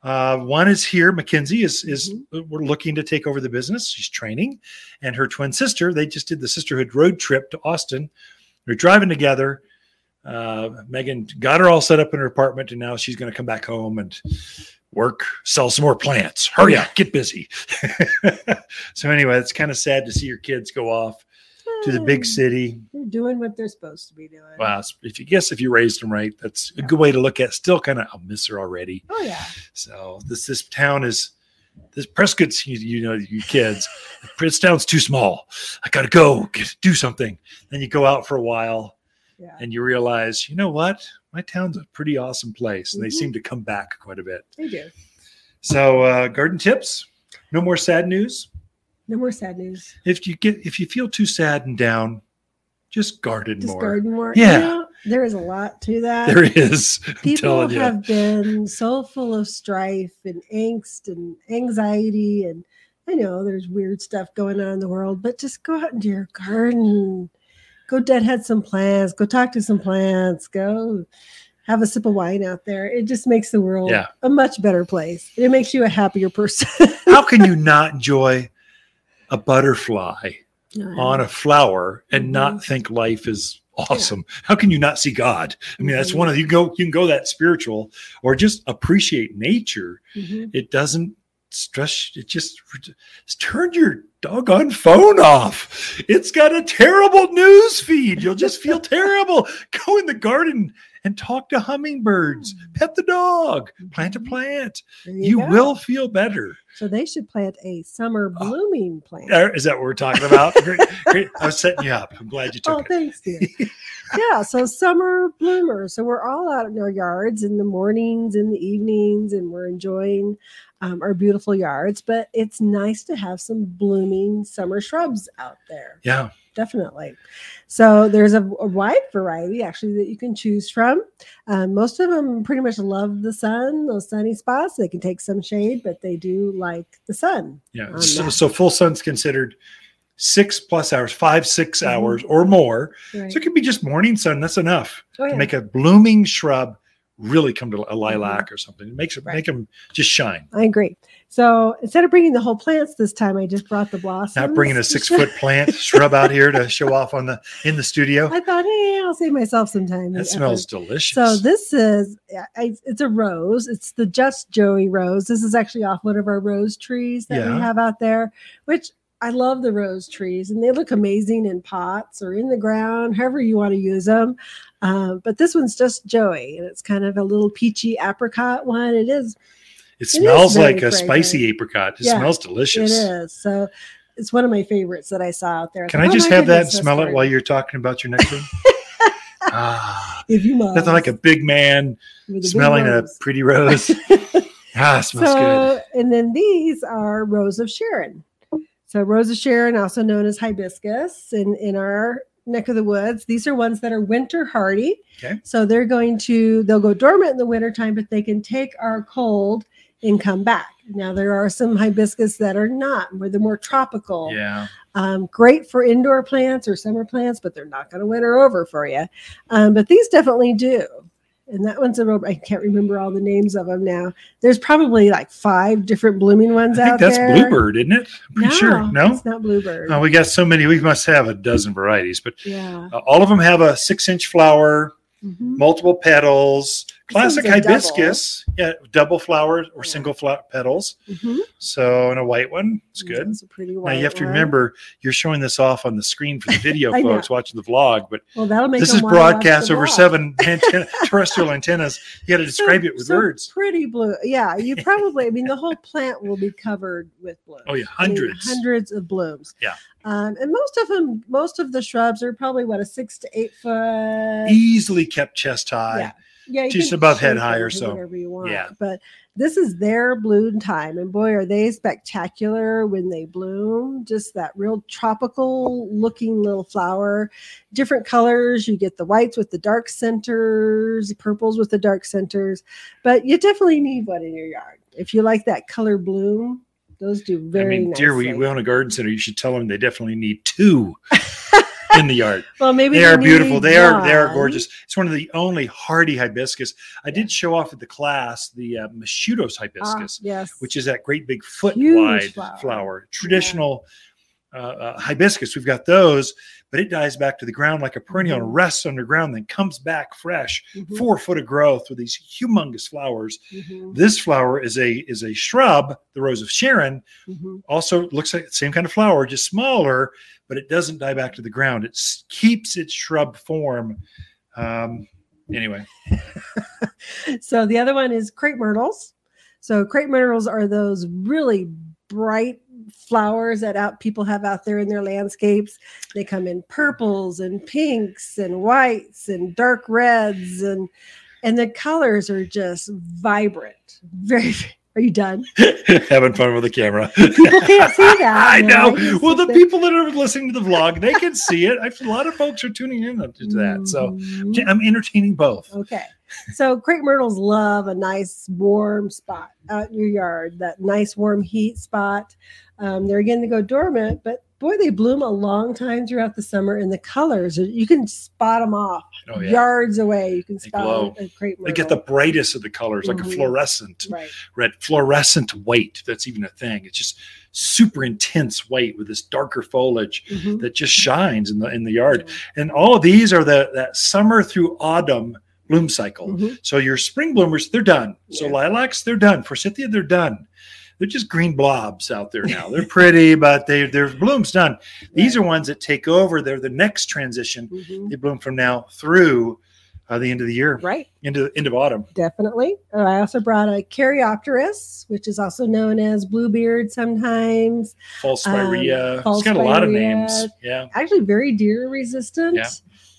Uh, one is here. Mackenzie is is we're looking to take over the business. She's training, and her twin sister. They just did the sisterhood road trip to Austin. They're driving together. Uh, Megan got her all set up in her apartment, and now she's going to come back home and work, sell some more plants. Hurry up, get busy. so anyway, it's kind of sad to see your kids go off to the big hmm. city. They're doing what they're supposed to be doing. Wow, if you guess if you raised them right, that's a good way to look at. it. Still, kind of, I'll miss her already. Oh yeah. So this this town is this Prescott's you, you know you kids. this town's too small. I gotta go get, do something. Then you go out for a while Yeah. and you realize, you know what, my town's a pretty awesome place, and they Mhm. seem to come back quite a bit. They do. So uh, garden tips. No more sad news. No more sad news. If you get if you feel too sad and down, just garden more. Just more. garden more. Yeah. You know, there is a lot to that. There is. I'm People telling you. have been so full of strife and angst and anxiety and I know there's weird stuff going on in the world, but just go out into your garden. Go deadhead some plants. Go talk to some plants. Go have a sip of wine out there. It just makes the world Yeah. a much better place. It makes you a happier person. How can you not enjoy a butterfly on a flower and Mhm. not think life is awesome? How can you not see God? I mean, that's one of you go you can go that spiritual or just appreciate nature. Mhm. It doesn't stress it just turn your doggone phone off. It's got a terrible news feed. You'll just feel terrible. Go in the garden and talk to hummingbirds, pet the dog, plant a plant. There You, go. will feel better. So they should plant a summer blooming plant. Uh, Is that what we're talking about? great, great. I was setting you up. I'm glad you Oh, took it. thanks, dear. yeah, so summer bloomers. So we're all out in our yards in the mornings, in the evenings, and we're enjoying um, our beautiful yards. But it's nice to have some blooming summer shrubs out there. Yeah. Definitely. So there's a, a wide variety actually that you can choose from. Um, most of them pretty much love the sun, those sunny spots. They can take some shade, but they do like the sun. Yeah. So, so full sun's considered six plus hours, five, 6 Mhm. hours or more. Right. So it could be just morning sun. That's enough Oh, to make a blooming shrub really come to a mm-hmm. lilac or something. It makes it Right. make them just shine. I agree. So instead of bringing the whole plants this time, I just brought the blossoms. Not bringing a six foot plant shrub out here to show off on the in the studio. I thought, hey, I'll save myself some time. That smells effort. delicious. So this is, I, it's a rose. It's the Just Joey rose. This is actually off one of our rose trees that Yeah. we have out there, which I love the rose trees and they look amazing in pots or in the ground, however you want to use them. Um, but this one's just Joey and it's kind of a little peachy apricot one. It is. It smells very like a spicy apricot. It Yeah, smells delicious. It is. So it's one of my favorites that I saw out there. Can thought, I "Oh just my have that and smell it while you're talking about your nectar? ah, If you must. nothing like a big man a big smelling a pretty rose. ah, it smells good. so, and then these are Rose of Sharon. So Rose of Sharon, also known as hibiscus in, in our neck of the woods. These are ones that are winter hardy. Okay. So they're going to, they'll go dormant in the wintertime, but they can take our cold and come back. Now there are some hibiscus that are not, where they're more tropical. Yeah. Um, great for indoor plants or summer plants, but they're not going to winter over for you. Um, but these definitely do. And that one's a real, I can't remember all the names of them now. There's probably like five different blooming ones I think out that's there. bluebird, isn't it? I'm pretty sure. No? it's not bluebird. Oh, we got so many. We must have a dozen varieties, but yeah. uh, all of them have a six inch flower, Mhm. multiple petals, classic a double. hibiscus. Yeah, double flowers or Yeah. single flower petals. Mhm. So, and a white one. It's good. That's a pretty Now you have to one. remember you're showing this off on the screen for the video know. folks watching the vlog, but Well, that'll make this is broadcast over vlog. seven antenna, terrestrial antennas. You got to describe So- it with so words. Pretty blue. Yeah, you probably. I mean, the whole plant will be covered with blooms. Oh yeah, I mean, hundreds. hundreds of blooms. Yeah. Um, and most of them, most of the shrubs are probably what a six to eight foot. Easily kept chest high. Yeah. Yeah, just above head high or so. Whatever you want. Yeah. But this is their bloom time, and boy, are they spectacular when they bloom! Just that real tropical looking little flower. Different colors. You get the whites with the dark centers, the purples with the dark centers. But you definitely need one in your yard if you like that color bloom. Those do very I mean, dear, we, we own a garden center. You should tell them they definitely need two in the yard. well, maybe They are beautiful. They are they are gorgeous. It's one of the only hardy hibiscus. I did show off at the class the uh, moscheutos Ah, hibiscus, yes, which is that great big foot Huge wide flower. flower. Traditional uh, uh, hibiscus. We've got those, but it dies back to the ground like a perennial and Mhm. rests underground, then comes back fresh, Mhm, four foot of growth with these humongous flowers. mhm, This flower is a is a shrub, the rose of Sharon, mhm. also looks like the same kind of flower, just smaller, but it doesn't die back to the ground. It keeps its shrub form. Um, anyway, so the other one is crepe myrtles. So crepe myrtles are those really bright flowers that out people have out there in their landscapes. They come in purples and pinks and whites and dark reds and and the colors are just vibrant. Very are you done? having fun with the camera. People can't see that. I know. Well, the people that are listening to the vlog, they can see it. A lot of folks are tuning in to that. So Mhm. I'm entertaining both. Okay. So crepe myrtles love a nice warm spot out in your yard, that nice warm heat spot. Um, they're again to go dormant, but boy, they bloom a long time throughout the summer. And the colors, you can spot them off Oh, yeah. yards away. You can They spot crepe They get the brightest of the colors, like a Mhm. fluorescent right. red, fluorescent white. That's even a thing. It's just super intense white with this darker foliage. Mhm. that just shines in the in the yard. And all of these are the that summer through autumn bloom cycle. Mhm. So your spring bloomers, they're done. So lilacs, they're done. Forsythia, they're done. they're just green blobs out there now. They're pretty, but they their bloom's done. These are ones that take over. They're the next transition. Mhm. They bloom from now through uh, the end of the year, Right. into end of autumn. Definitely. Uh, I also brought a Caryopteris, which is also known as bluebeard sometimes. False spirea. Um, false it's got a lot of names. Yeah. Actually, very deer resistant. Yeah.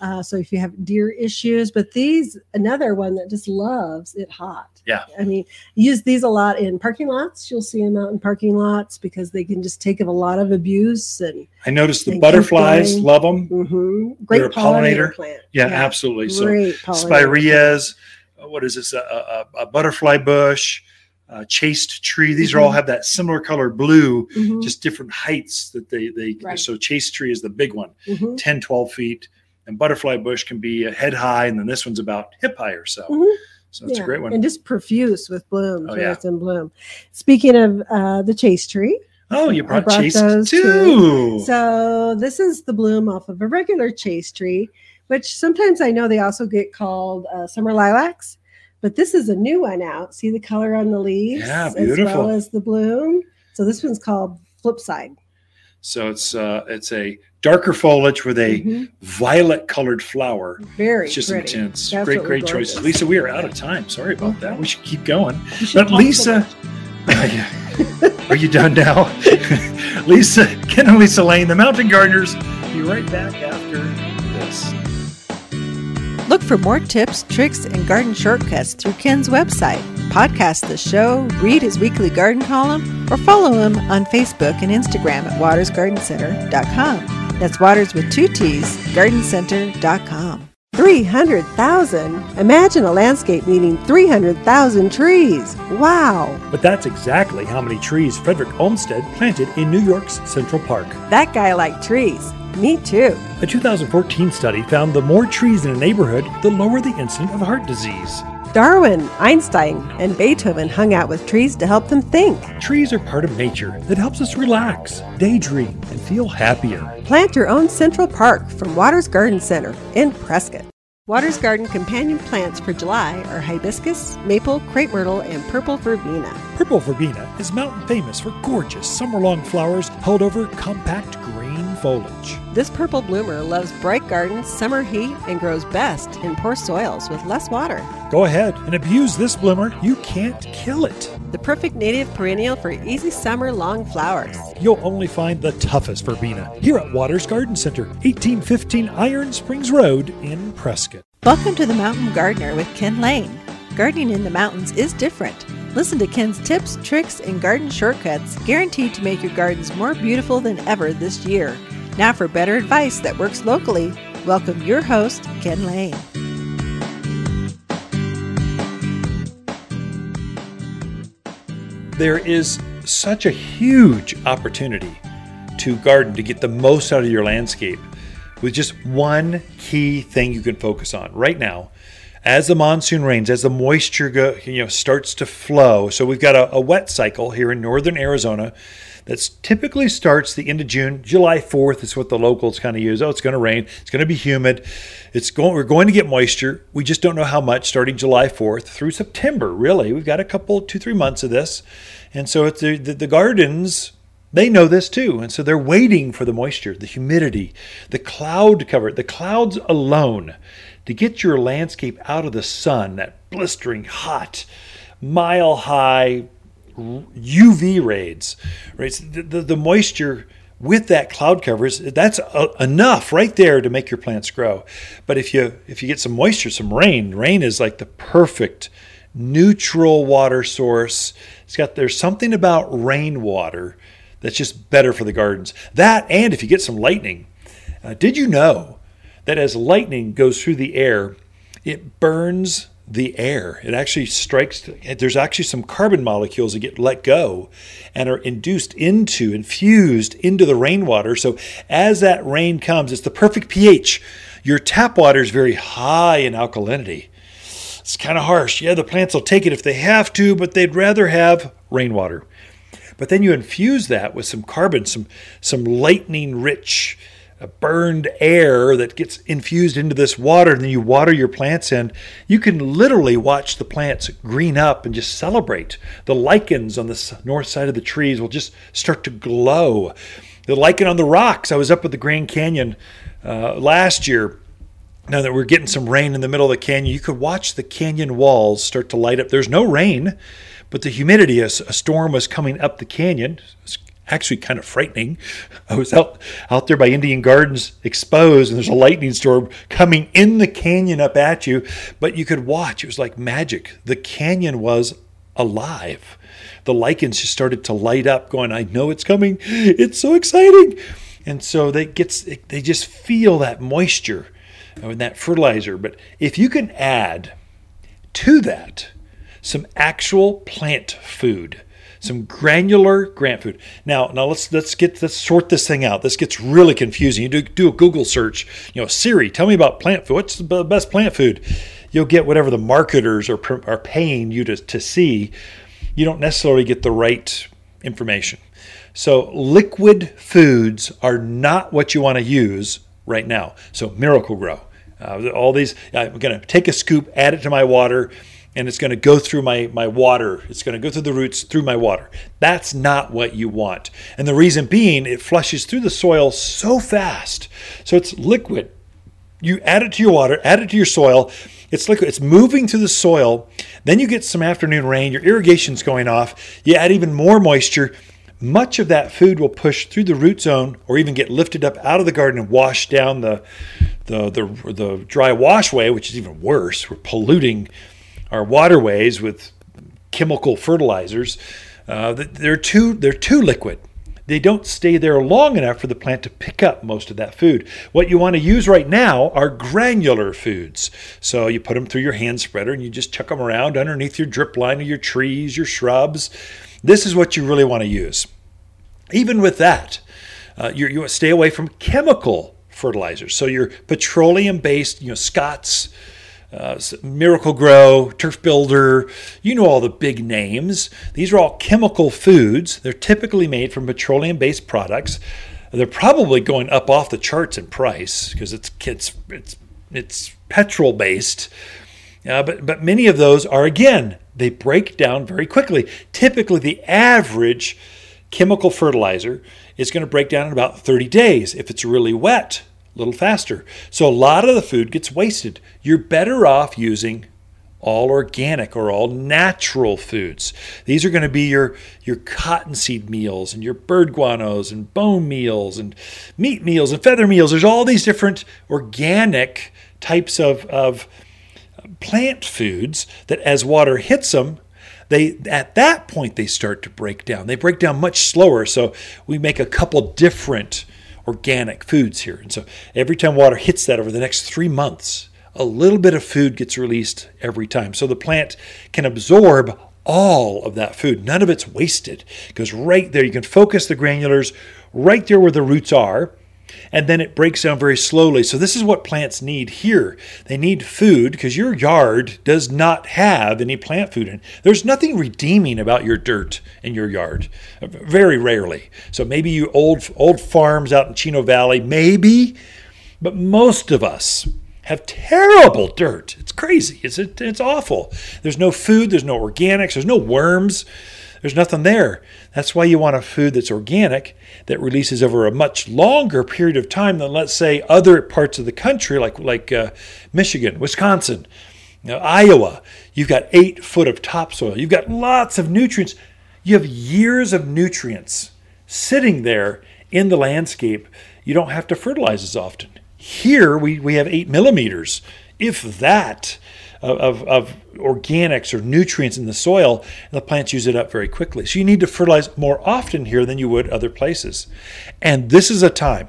Uh, so if you have deer issues, but these another one that just loves it hot. Yeah. I mean, use these a lot in parking lots. You'll see them out in parking lots because they can just take a lot of abuse and I noticed the butterflies love them. mhm. great They're a pollinator. plant. Yeah, absolutely. So Great pollinator. spireas, uh, what is this? A, a, a butterfly bush, a chaste tree. These are all Mhm. have that similar color blue, Mhm, just different heights that they they. Right. So chaste tree is the big one, mhm. 10, 12 feet, and butterfly bush can be a head high, and then this one's about hip high or so. Mhm. So it's a great one. And just profuse with blooms Oh, when yeah. it's in bloom. Speaking of uh, the chaste tree, oh, you brought, brought chaste those too. too. so this is the bloom off of a regular chaste tree, which sometimes I know they also get called uh, summer lilacs, but this is a new one out. See the color on the leaves Yeah, as beautiful. well as the bloom. So this one's called Flipside. So it's uh, it's a darker foliage with a Mhm. violet colored flower. Very It's just pretty. intense. Absolutely great, great choices. Lisa, we are out of time. Sorry about that. We should keep going. Should But Lisa, are you done now? Lisa, Ken and Lisa Lane, the Mountain Gardeners. Be right back after this. Look for more tips, tricks, and garden shortcuts through Ken's website. Podcast the show, read his weekly garden column, or follow him on Facebook and Instagram at watersgardencenter.com. That's Waters with two T's, gardencenter.com. 300,000? Imagine a landscape needing 300,000 trees. Wow! But that's exactly how many trees Frederick Olmsted planted in New York's Central Park. That guy liked trees. Me too. A 2014 study found the more trees in a neighborhood, the lower the incidence of heart disease. Darwin, Einstein, and Beethoven hung out with trees to help them think. Trees are part of nature that helps us relax, daydream, and feel happier. Plant your own Central Park from Waters Garden Center in Prescott. Waters Garden companion plants for July are hibiscus, maple, crepe myrtle, and purple verbena. Purple verbena is mountain famous for gorgeous summer long flowers held over compact green foliage. This purple bloomer loves bright gardens, summer heat, and grows best in poor soils with less water. Go ahead and abuse this bloomer. You can't kill it. The perfect native perennial for easy summer long flowers. You'll only find the toughest verbena here at Waters Garden Center, 1815 Iron Springs Road in Prescott. Welcome to the Mountain Gardener with Ken Lane. Gardening in the mountains is different. Listen to Ken's tips, tricks, and garden shortcuts guaranteed to make your gardens more beautiful than ever this year. Now, for better advice that works locally, welcome your host, Ken Lane. There is such a huge opportunity to garden to get the most out of your landscape with just one key thing you can focus on right now. As the monsoon rains, as the moisture go, you know starts to flow, so we've got a, a wet cycle here in northern Arizona that typically starts the end of June. July 4th is what the locals kind of use. Oh, it's going to rain. It's going to be humid. It's going. We're going to get moisture. We just don't know how much. Starting July 4th through September, really, we've got a couple, two, three months of this, and so it's the, the, the gardens. They know this too, and so they're waiting for the moisture, the humidity, the cloud cover, the clouds alone to get your landscape out of the sun, that blistering hot, mile high UV rays, right? So the, the, the moisture with that cloud cover is that's uh, enough right there to make your plants grow. But if you if you get some moisture, some rain, rain is like the perfect neutral water source. It's got there's something about rainwater that's just better for the gardens. That and if you get some lightning, uh, did you know that as lightning goes through the air, it burns the air. It actually strikes, there's actually some carbon molecules that get let go and are induced into, infused into the rainwater. So as that rain comes, it's the perfect pH. Your tap water is very high in alkalinity. It's kind of harsh. Yeah, the plants will take it if they have to, but they'd rather have rainwater. But then you infuse that with some carbon, some some lightning rich burned air that gets infused into this water, and then you water your plants and you can literally watch the plants green up and just celebrate. The lichens on the north side of the trees will just start to glow. The lichen on the rocks. I was up at the Grand Canyon uh, last year. Now that we're getting some rain in the middle of the canyon, you could watch the canyon walls start to light up. There's no rain, but the humidity, a, a storm was coming up the canyon. Actually kind of frightening. I was out out there by Indian Gardens exposed, and there's a lightning storm coming in the canyon up at you, but you could watch. It was like magic. The canyon was alive. The lichens just started to light up, going, "I know it's coming. It's so exciting!" And so they gets they just feel that moisture and that fertilizer. But if you can add to that some actual plant food some granular grant food. Now, now let's let's get let's sort this thing out. This gets really confusing. You do, do a Google search. You know, Siri, tell me about plant food. What's the best plant food? You'll get whatever the marketers are are paying you to to see. You don't necessarily get the right information. So liquid foods are not what you want to use right now. So Miracle-Gro. uh, all these. I'm going to take a scoop, add it to my water and it's going to go through my, my water. It's going to go through the roots through my water. That's not what you want. And the reason being, it flushes through the soil so fast. So it's liquid. You add it to your water, add it to your soil. It's liquid. It's moving through the soil. Then you get some afternoon rain. Your irrigation's going off. You add even more moisture. Much of that food will push through the root zone or even get lifted up out of the garden and wash down the, the, the, the dry washway, which is even worse. We're polluting our waterways with chemical fertilizers, uh, they're too they're too liquid. They don't stay there long enough for the plant to pick up most of that food. What you want to use right now are granular foods. So you put them through your hand spreader and you just chuck them around underneath your drip line of your trees, your shrubs. This is what you really want to use. Even with that, uh, you stay away from chemical fertilizers. So your petroleum-based, you know, Scotts, uh, Miracle-Gro, Turf Builder, you know all the big names. These are all chemical foods. They're typically made from petroleum based products. They're probably going up off the charts in price because it's, it's, it's, it's petrol based. Uh, but, but many of those are, again, they break down very quickly. Typically, the average chemical fertilizer is going to break down in about 30 days. If it's really wet, little faster. So a lot of the food gets wasted. You're better off using all organic or all natural foods. These are going to be your your cottonseed meals and your bird guanos and bone meals and meat meals and feather meals. There's all these different organic types of, of plant foods that as water hits them, they at that point they start to break down. They break down much slower. So we make a couple different organic foods here. And so every time water hits that over the next three months, a little bit of food gets released every time. So the plant can absorb all of that food. None of it's wasted. Goes right there. You can focus the granulars right there where the roots are and then it breaks down very slowly. So, this is what plants need here. They need food because your yard does not have any plant food in. There's nothing redeeming about your dirt in your yard, very rarely. So, maybe you old old farms out in Chino Valley, maybe, but most of us have terrible dirt. It's crazy. It's it's awful. There's no food. There's no organics. There's no worms. There's nothing there. That's why you want a food that's organic that releases over a much longer period of time than, let's say, other parts of the country, like like uh, Michigan, Wisconsin, you know, Iowa. You've got eight foot of topsoil. You've got lots of nutrients. You have years of nutrients sitting there in the landscape. You don't have to fertilize as often. Here we, we have eight millimeters, if that of, of, organics or nutrients in the soil, and the plants use it up very quickly. So you need to fertilize more often here than you would other places. And this is a time.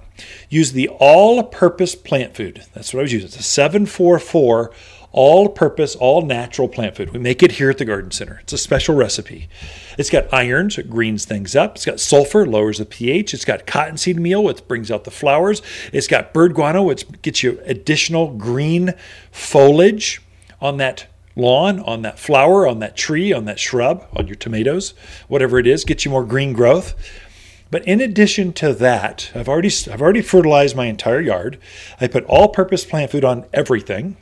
Use the all purpose plant food. That's what I was using. It's a 744 all purpose, all natural plant food. We make it here at the Garden Center. It's a special recipe. It's got iron, so it greens things up. It's got sulfur, lowers the pH. It's got cottonseed meal, which brings out the flowers. It's got bird guano, which gets you additional green foliage on that lawn, on that flower, on that tree, on that shrub, on your tomatoes, whatever it is, get you more green growth. But in addition to that, I've already I've already fertilized my entire yard. I put all-purpose plant food on everything.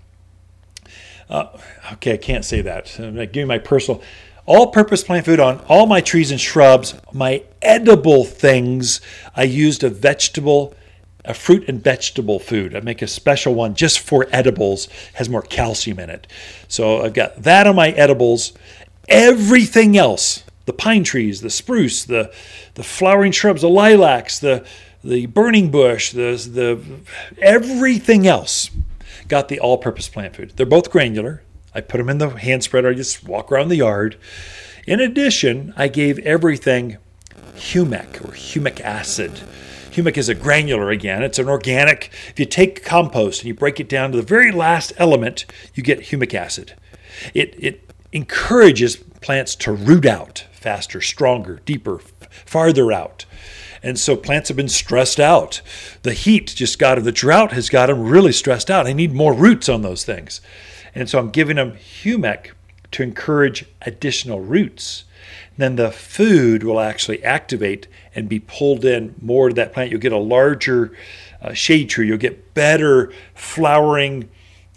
Uh, okay, I can't say that. I'm giving you my personal all-purpose plant food on all my trees and shrubs. My edible things, I used a vegetable, a fruit and vegetable food. I make a special one just for edibles. Has more calcium in it. So I've got that on my edibles. Everything else the pine trees, the spruce, the, the flowering shrubs, the lilacs, the, the burning bush, the, the, everything else got the all purpose plant food. They're both granular. I put them in the hand spreader. I just walk around the yard. In addition, I gave everything humic or humic acid. Humic is a granular again. It's an organic. If you take compost and you break it down to the very last element, you get humic acid. It, it encourages plants to root out faster, stronger, deeper, farther out. And so plants have been stressed out. The heat just got them, the drought has got them really stressed out. I need more roots on those things. And so I'm giving them humic to encourage additional roots. Then the food will actually activate and be pulled in more to that plant. You'll get a larger uh, shade tree. You'll get better flowering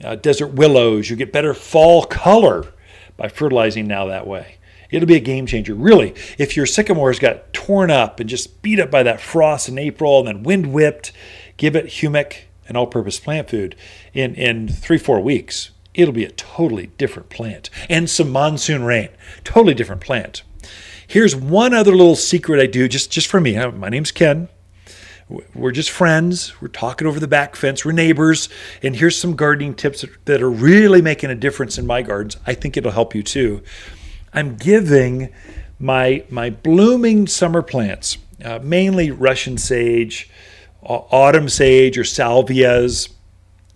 uh, desert willows. You'll get better fall color by fertilizing now that way. It'll be a game changer. Really, if your sycamores got torn up and just beat up by that frost in April and then wind whipped, give it humic and all purpose plant food in, in three, four weeks. It'll be a totally different plant. And some monsoon rain, totally different plant. Here's one other little secret I do just, just for me. My name's Ken. We're just friends. We're talking over the back fence. We're neighbors. And here's some gardening tips that are really making a difference in my gardens. I think it'll help you too. I'm giving my my blooming summer plants, uh, mainly Russian sage, autumn sage, or salvias,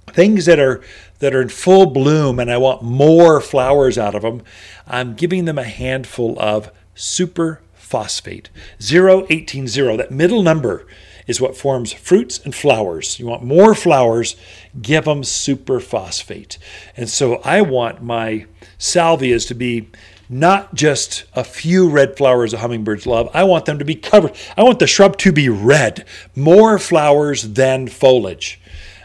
things that are that are in full bloom, and I want more flowers out of them. I'm giving them a handful of super phosphate 018 That middle number is what forms fruits and flowers. You want more flowers, give them super phosphate. And so I want my salvias to be not just a few red flowers the hummingbirds love. I want them to be covered. I want the shrub to be red, more flowers than foliage.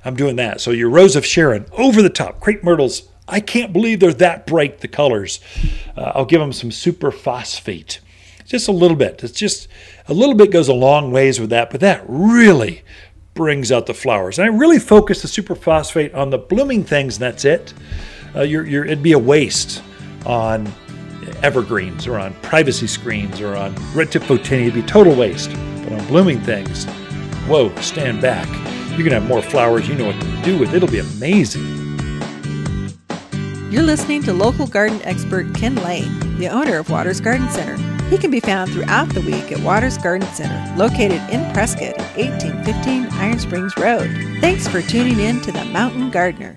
I'm doing that. So your rose of Sharon, over the top, crepe myrtles. I can't believe they're that bright, the colors. Uh, I'll give them some super phosphate. Just a little bit. It's just a little bit goes a long ways with that, but that really brings out the flowers. And I really focus the super phosphate on the blooming things, and that's it. Uh, you're, you're, it'd be a waste on evergreens or on privacy screens or on red tip photinia, it'd be total waste. But on blooming things, whoa, stand back. You can have more flowers, you know what to do with it. It'll be amazing. You're listening to local garden expert Ken Lane, the owner of Waters Garden Center. He can be found throughout the week at Waters Garden Center, located in Prescott, 1815 Iron Springs Road. Thanks for tuning in to The Mountain Gardener.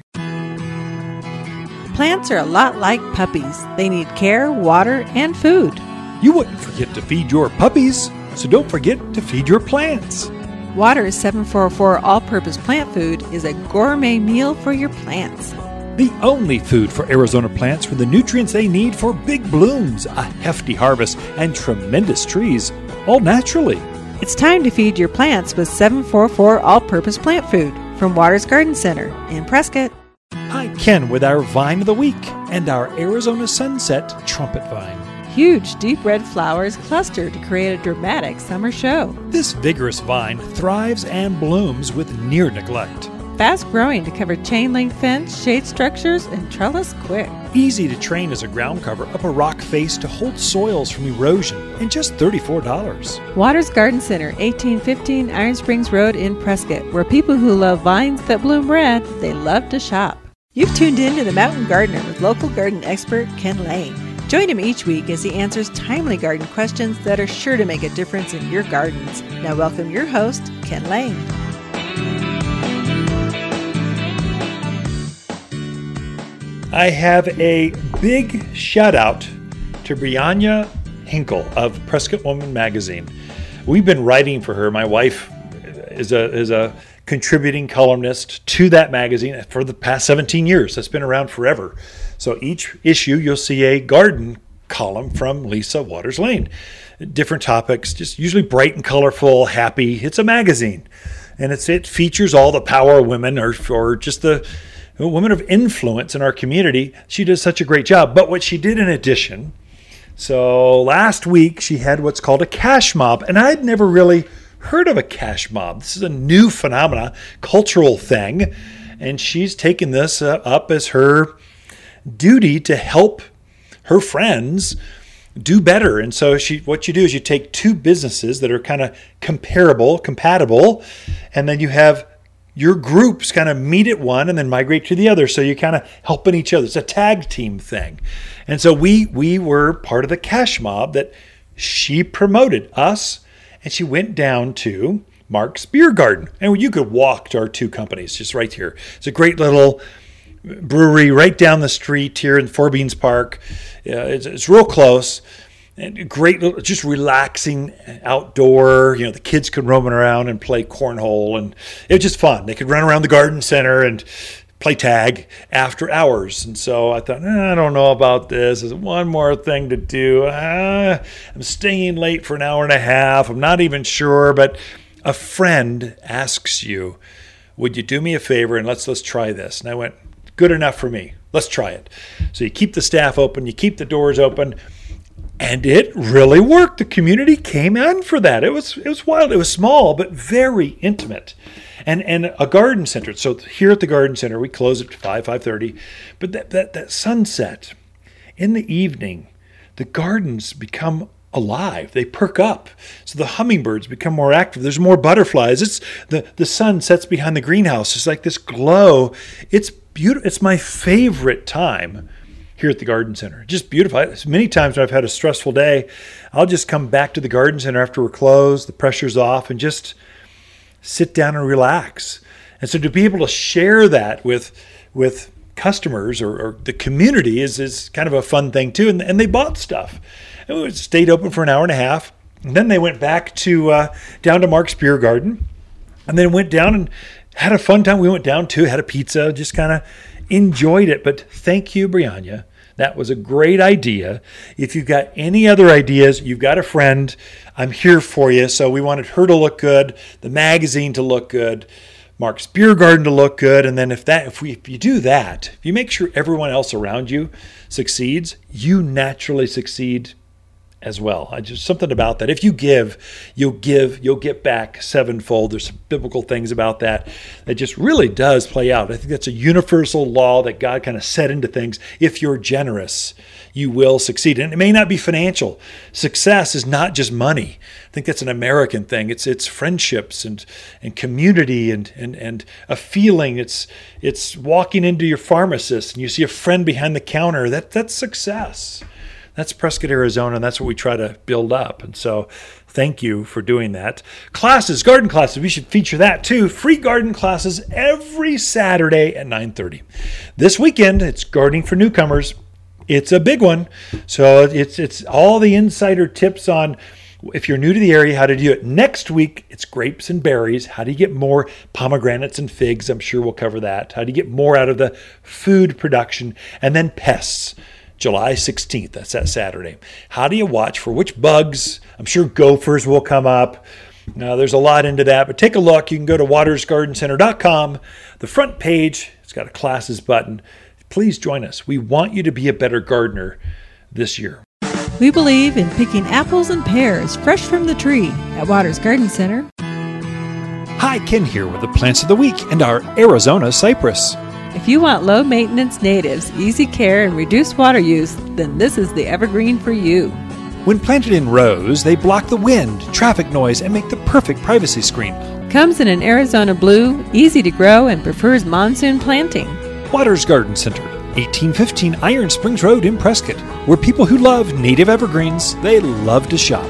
Plants are a lot like puppies. They need care, water, and food. You wouldn't forget to feed your puppies, so don't forget to feed your plants. Water's 744 all purpose plant food is a gourmet meal for your plants. The only food for Arizona plants for the nutrients they need for big blooms, a hefty harvest, and tremendous trees, all naturally. It's time to feed your plants with 744 all purpose plant food from Waters Garden Center in Prescott. Hi, Ken, with our Vine of the Week and our Arizona Sunset Trumpet Vine. Huge, deep red flowers cluster to create a dramatic summer show. This vigorous vine thrives and blooms with near neglect. Fast growing to cover chain link fence, shade structures, and trellis quick. Easy to train as a ground cover up a rock face to hold soils from erosion, and just $34. Waters Garden Center, 1815 Iron Springs Road in Prescott, where people who love vines that bloom red, they love to shop. You've tuned in to The Mountain Gardener with local garden expert Ken Lane. Join him each week as he answers timely garden questions that are sure to make a difference in your gardens. Now, welcome your host, Ken Lane. I have a big shout out to Brianna Hinkle of Prescott Woman Magazine. We've been writing for her. My wife is a is a contributing columnist to that magazine for the past 17 years. That's been around forever. So each issue you'll see a garden column from Lisa Waters Lane. Different topics, just usually bright and colorful, happy. It's a magazine, and it's it features all the power women or or just the women of influence in our community. She does such a great job. But what she did in addition, so last week she had what's called a cash mob, and I'd never really heard of a cash mob. This is a new phenomena, cultural thing, and she's taken this uh, up as her duty to help her friends do better. And so she what you do is you take two businesses that are kind of comparable, compatible, and then you have your groups kind of meet at one and then migrate to the other. So you're kind of helping each other. It's a tag team thing. And so we we were part of the cash mob that she promoted us and she went down to Mark's Beer Garden. And you could walk to our two companies just right here. It's a great little brewery right down the street here in Four Beans Park. It's, it's real close. And great, just relaxing outdoor. You know, the kids could roam around and play cornhole, and it was just fun. They could run around the garden center and play tag after hours. And so I thought, eh, I don't know about this. There's one more thing to do. Ah, I'm staying late for an hour and a half. I'm not even sure, but a friend asks you, "Would you do me a favor and let's let's try this?" And I went, "Good enough for me. Let's try it." So you keep the staff open, you keep the doors open. And it really worked. The community came in for that. It was it was wild. It was small but very intimate and and a garden center. So here at the garden center, we close at five five thirty, but that, that that sunset in the evening, the gardens become alive. They perk up. So the hummingbirds become more active. There's more butterflies. It's the the sun sets behind the greenhouse. It's like this glow. It's beautiful. It's my favorite time here at the garden center. Just beautiful. Many times when I've had a stressful day, I'll just come back to the garden center after we're closed, the pressure's off, and just sit down and relax. And so to be able to share that with with customers or, or the community is is kind of a fun thing too. And, and they bought stuff. And we stayed open for an hour and a half. And then they went back to uh, down to Mark's Beer Garden, and then went down and had a fun time. We went down too, had a pizza, just kind of enjoyed it. But thank you, Brianna. That was a great idea. If you've got any other ideas, you've got a friend, I'm here for you. So we wanted her to look good, the magazine to look good, Mark's Beer Garden to look good, and then if that if we if you do that, if you make sure everyone else around you succeeds, you naturally succeed as well. I just something about that. If you give, you'll give, you'll get back sevenfold. There's some biblical things about that that just really does play out. I think that's a universal law that God kind of set into things. If you're generous, you will succeed. And it may not be financial. Success is not just money. I think that's an American thing. It's it's friendships and and community and and and a feeling. It's it's walking into your pharmacist and you see a friend behind the counter. That that's success that's Prescott, Arizona, and that's what we try to build up. And so, thank you for doing that. Classes, garden classes, we should feature that too. Free garden classes every Saturday at 9:30. This weekend, it's gardening for newcomers. It's a big one. So it's it's all the insider tips on if you're new to the area, how to do it. Next week, it's grapes and berries. How do you get more pomegranates and figs? I'm sure we'll cover that. How do you get more out of the food production? And then pests. July 16th. That's that Saturday. How do you watch for which bugs? I'm sure gophers will come up. Now, there's a lot into that, but take a look. You can go to watersgardencenter.com. The front page, it's got a classes button. Please join us. We want you to be a better gardener this year. We believe in picking apples and pears fresh from the tree at Waters Garden Center. Hi, Ken here with the plants of the week and our Arizona cypress. If you want low maintenance natives, easy care, and reduced water use, then this is the evergreen for you. When planted in rows, they block the wind, traffic noise, and make the perfect privacy screen. Comes in an Arizona blue, easy to grow, and prefers monsoon planting. Waters Garden Center, 1815 Iron Springs Road in Prescott, where people who love native evergreens, they love to shop.